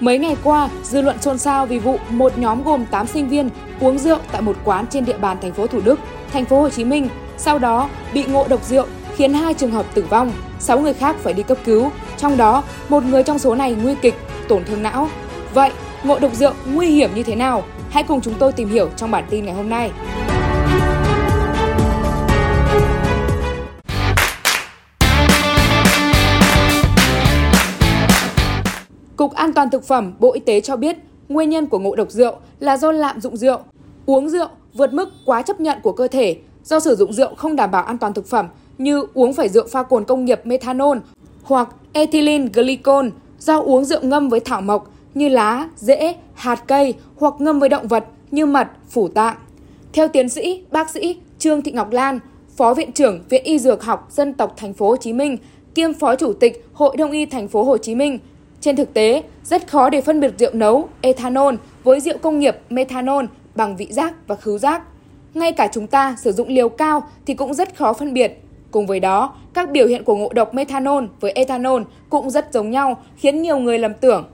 Mấy ngày qua, dư luận xôn xao vì vụ một nhóm gồm 8 sinh viên uống rượu tại một quán trên địa bàn thành phố Thủ Đức, thành phố Hồ Chí Minh, sau đó bị ngộ độc rượu khiến hai trường hợp tử vong, 6 người khác phải đi cấp cứu, trong đó một người trong số này nguy kịch, tổn thương não. Vậy, ngộ độc rượu nguy hiểm như thế nào? Hãy cùng chúng tôi tìm hiểu trong bản tin ngày hôm nay. Cục An toàn Thực phẩm Bộ Y tế cho biết nguyên nhân của ngộ độc rượu là do lạm dụng rượu, uống rượu vượt mức quá chấp nhận của cơ thể, do sử dụng rượu không đảm bảo an toàn thực phẩm như uống phải rượu pha cồn công nghiệp methanol hoặc ethylene glycol, do uống rượu ngâm với thảo mộc như lá, rễ, hạt cây hoặc ngâm với động vật như mật, phủ tạng. Theo tiến sĩ, bác sĩ Trương Thị Ngọc Lan, Phó Viện trưởng Viện Y Dược học Dân tộc Thành phố Hồ Chí Minh, kiêm Phó Chủ tịch Hội Đông y Thành phố Hồ Chí Minh, trên thực tế, rất khó để phân biệt rượu nấu ethanol với rượu công nghiệp methanol bằng vị giác và khứu giác. Ngay cả chúng ta sử dụng liều cao thì cũng rất khó phân biệt. Cùng với đó, các biểu hiện của ngộ độc methanol với ethanol cũng rất giống nhau, khiến nhiều người lầm tưởng.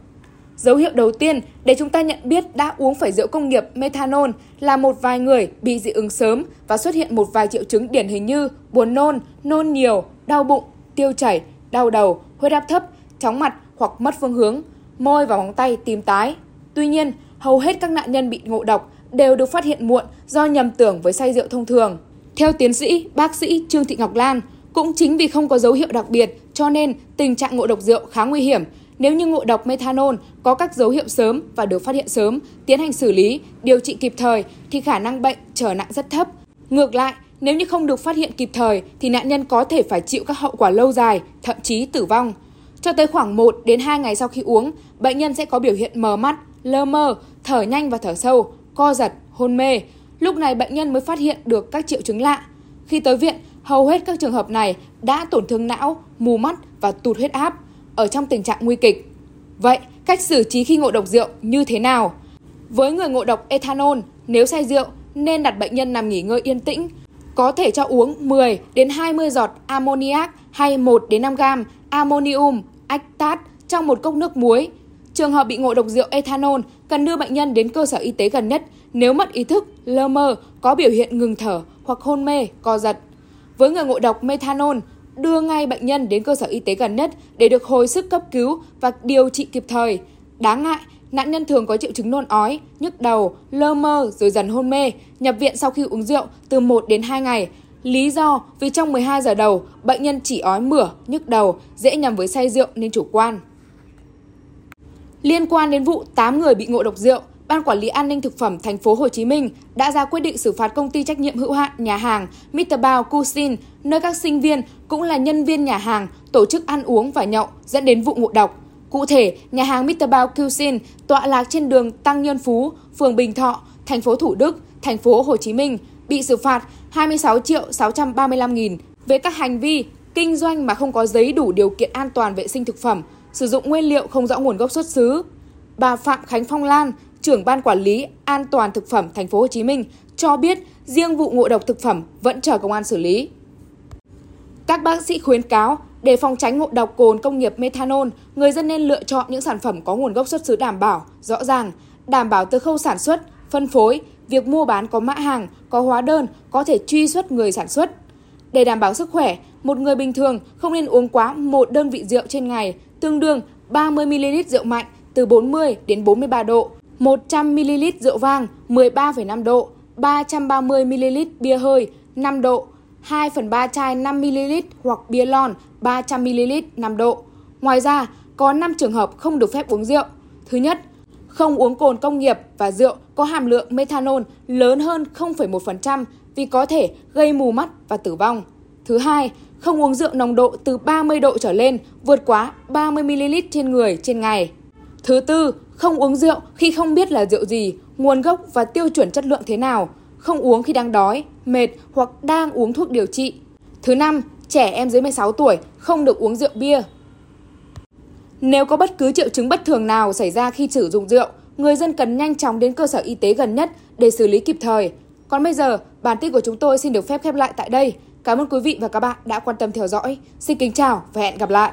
Dấu hiệu đầu tiên để chúng ta nhận biết đã uống phải rượu công nghiệp methanol là một vài người bị dị ứng sớm và xuất hiện một vài triệu chứng điển hình như buồn nôn, nôn nhiều, đau bụng, tiêu chảy, đau đầu, huyết áp thấp, chóng mặt hoặc mất phương hướng, môi và móng tay tím tái. Tuy nhiên, hầu hết các nạn nhân bị ngộ độc đều được phát hiện muộn do nhầm tưởng với say rượu thông thường. Theo tiến sĩ, bác sĩ Trương Thị Ngọc Lan, cũng chính vì không có dấu hiệu đặc biệt cho nên tình trạng ngộ độc rượu khá nguy hiểm. Nếu như ngộ độc methanol có các dấu hiệu sớm và được phát hiện sớm, tiến hành xử lý, điều trị kịp thời thì khả năng bệnh trở nặng rất thấp. Ngược lại, nếu như không được phát hiện kịp thời thì nạn nhân có thể phải chịu các hậu quả lâu dài, thậm chí tử vong. Cho tới khoảng 1 đến 2 ngày sau khi uống, bệnh nhân sẽ có biểu hiện mờ mắt, lơ mơ, thở nhanh và thở sâu, co giật, hôn mê. Lúc này bệnh nhân mới phát hiện được các triệu chứng lạ. Khi tới viện, hầu hết các trường hợp này đã tổn thương não, mù mắt và tụt huyết áp, ở trong tình trạng nguy kịch. Vậy, cách xử trí khi ngộ độc rượu như thế nào? Với người ngộ độc ethanol, nếu say rượu nên đặt bệnh nhân nằm nghỉ ngơi yên tĩnh, có thể cho uống 10 đến 20 giọt ammoniac hay 1 đến 5 gam ammonium ách tát trong một cốc nước muối. Trường hợp bị ngộ độc rượu ethanol cần đưa bệnh nhân đến cơ sở y tế gần nhất nếu mất ý thức, lơ mơ, có biểu hiện ngừng thở hoặc hôn mê, co giật. Với người ngộ độc methanol, đưa ngay bệnh nhân đến cơ sở y tế gần nhất để được hồi sức cấp cứu và điều trị kịp thời. Đáng ngại, nạn nhân thường có triệu chứng nôn ói, nhức đầu, lơ mơ rồi dần hôn mê, nhập viện sau khi uống rượu từ 1 đến 2 ngày, Lý do vì trong 12 giờ đầu, bệnh nhân chỉ ói mửa, nhức đầu, dễ nhầm với say rượu nên chủ quan. Liên quan đến vụ 8 người bị ngộ độc rượu, Ban Quản lý An ninh Thực phẩm Thành phố Hồ Chí Minh đã ra quyết định xử phạt công ty trách nhiệm hữu hạn nhà hàng Mr. Bao Cuisine, nơi các sinh viên cũng là nhân viên nhà hàng tổ chức ăn uống và nhậu dẫn đến vụ ngộ độc. Cụ thể, nhà hàng Mr. Bao Cuisine tọa lạc trên đường Tăng Nhân Phú, phường Bình Thọ, thành phố Thủ Đức, thành phố Hồ Chí Minh bị xử phạt 26 triệu 635 nghìn về các hành vi kinh doanh mà không có giấy đủ điều kiện an toàn vệ sinh thực phẩm, sử dụng nguyên liệu không rõ nguồn gốc xuất xứ. Bà Phạm Khánh Phong Lan, trưởng ban quản lý an toàn thực phẩm thành phố Hồ Chí Minh cho biết riêng vụ ngộ độc thực phẩm vẫn chờ công an xử lý. Các bác sĩ khuyến cáo để phòng tránh ngộ độc cồn công nghiệp methanol, người dân nên lựa chọn những sản phẩm có nguồn gốc xuất xứ đảm bảo, rõ ràng, đảm bảo từ khâu sản xuất, phân phối, việc mua bán có mã hàng, có hóa đơn, có thể truy xuất người sản xuất. Để đảm bảo sức khỏe, một người bình thường không nên uống quá một đơn vị rượu trên ngày, tương đương 30ml rượu mạnh từ 40 đến 43 độ, 100ml rượu vang 13,5 độ, 330ml bia hơi 5 độ, 2 phần 3 chai 5ml hoặc bia lon 300ml 5 độ. Ngoài ra, có 5 trường hợp không được phép uống rượu. Thứ nhất, không uống cồn công nghiệp và rượu có hàm lượng methanol lớn hơn 0,1% vì có thể gây mù mắt và tử vong. Thứ hai, không uống rượu nồng độ từ 30 độ trở lên vượt quá 30ml trên người trên ngày. Thứ tư, không uống rượu khi không biết là rượu gì, nguồn gốc và tiêu chuẩn chất lượng thế nào. Không uống khi đang đói, mệt hoặc đang uống thuốc điều trị. Thứ năm, trẻ em dưới 16 tuổi không được uống rượu bia, nếu có bất cứ triệu chứng bất thường nào xảy ra khi sử dụng rượu, người dân cần nhanh chóng đến cơ sở y tế gần nhất để xử lý kịp thời. Còn bây giờ, bản tin của chúng tôi xin được phép khép lại tại đây. Cảm ơn quý vị và các bạn đã quan tâm theo dõi. Xin kính chào và hẹn gặp lại.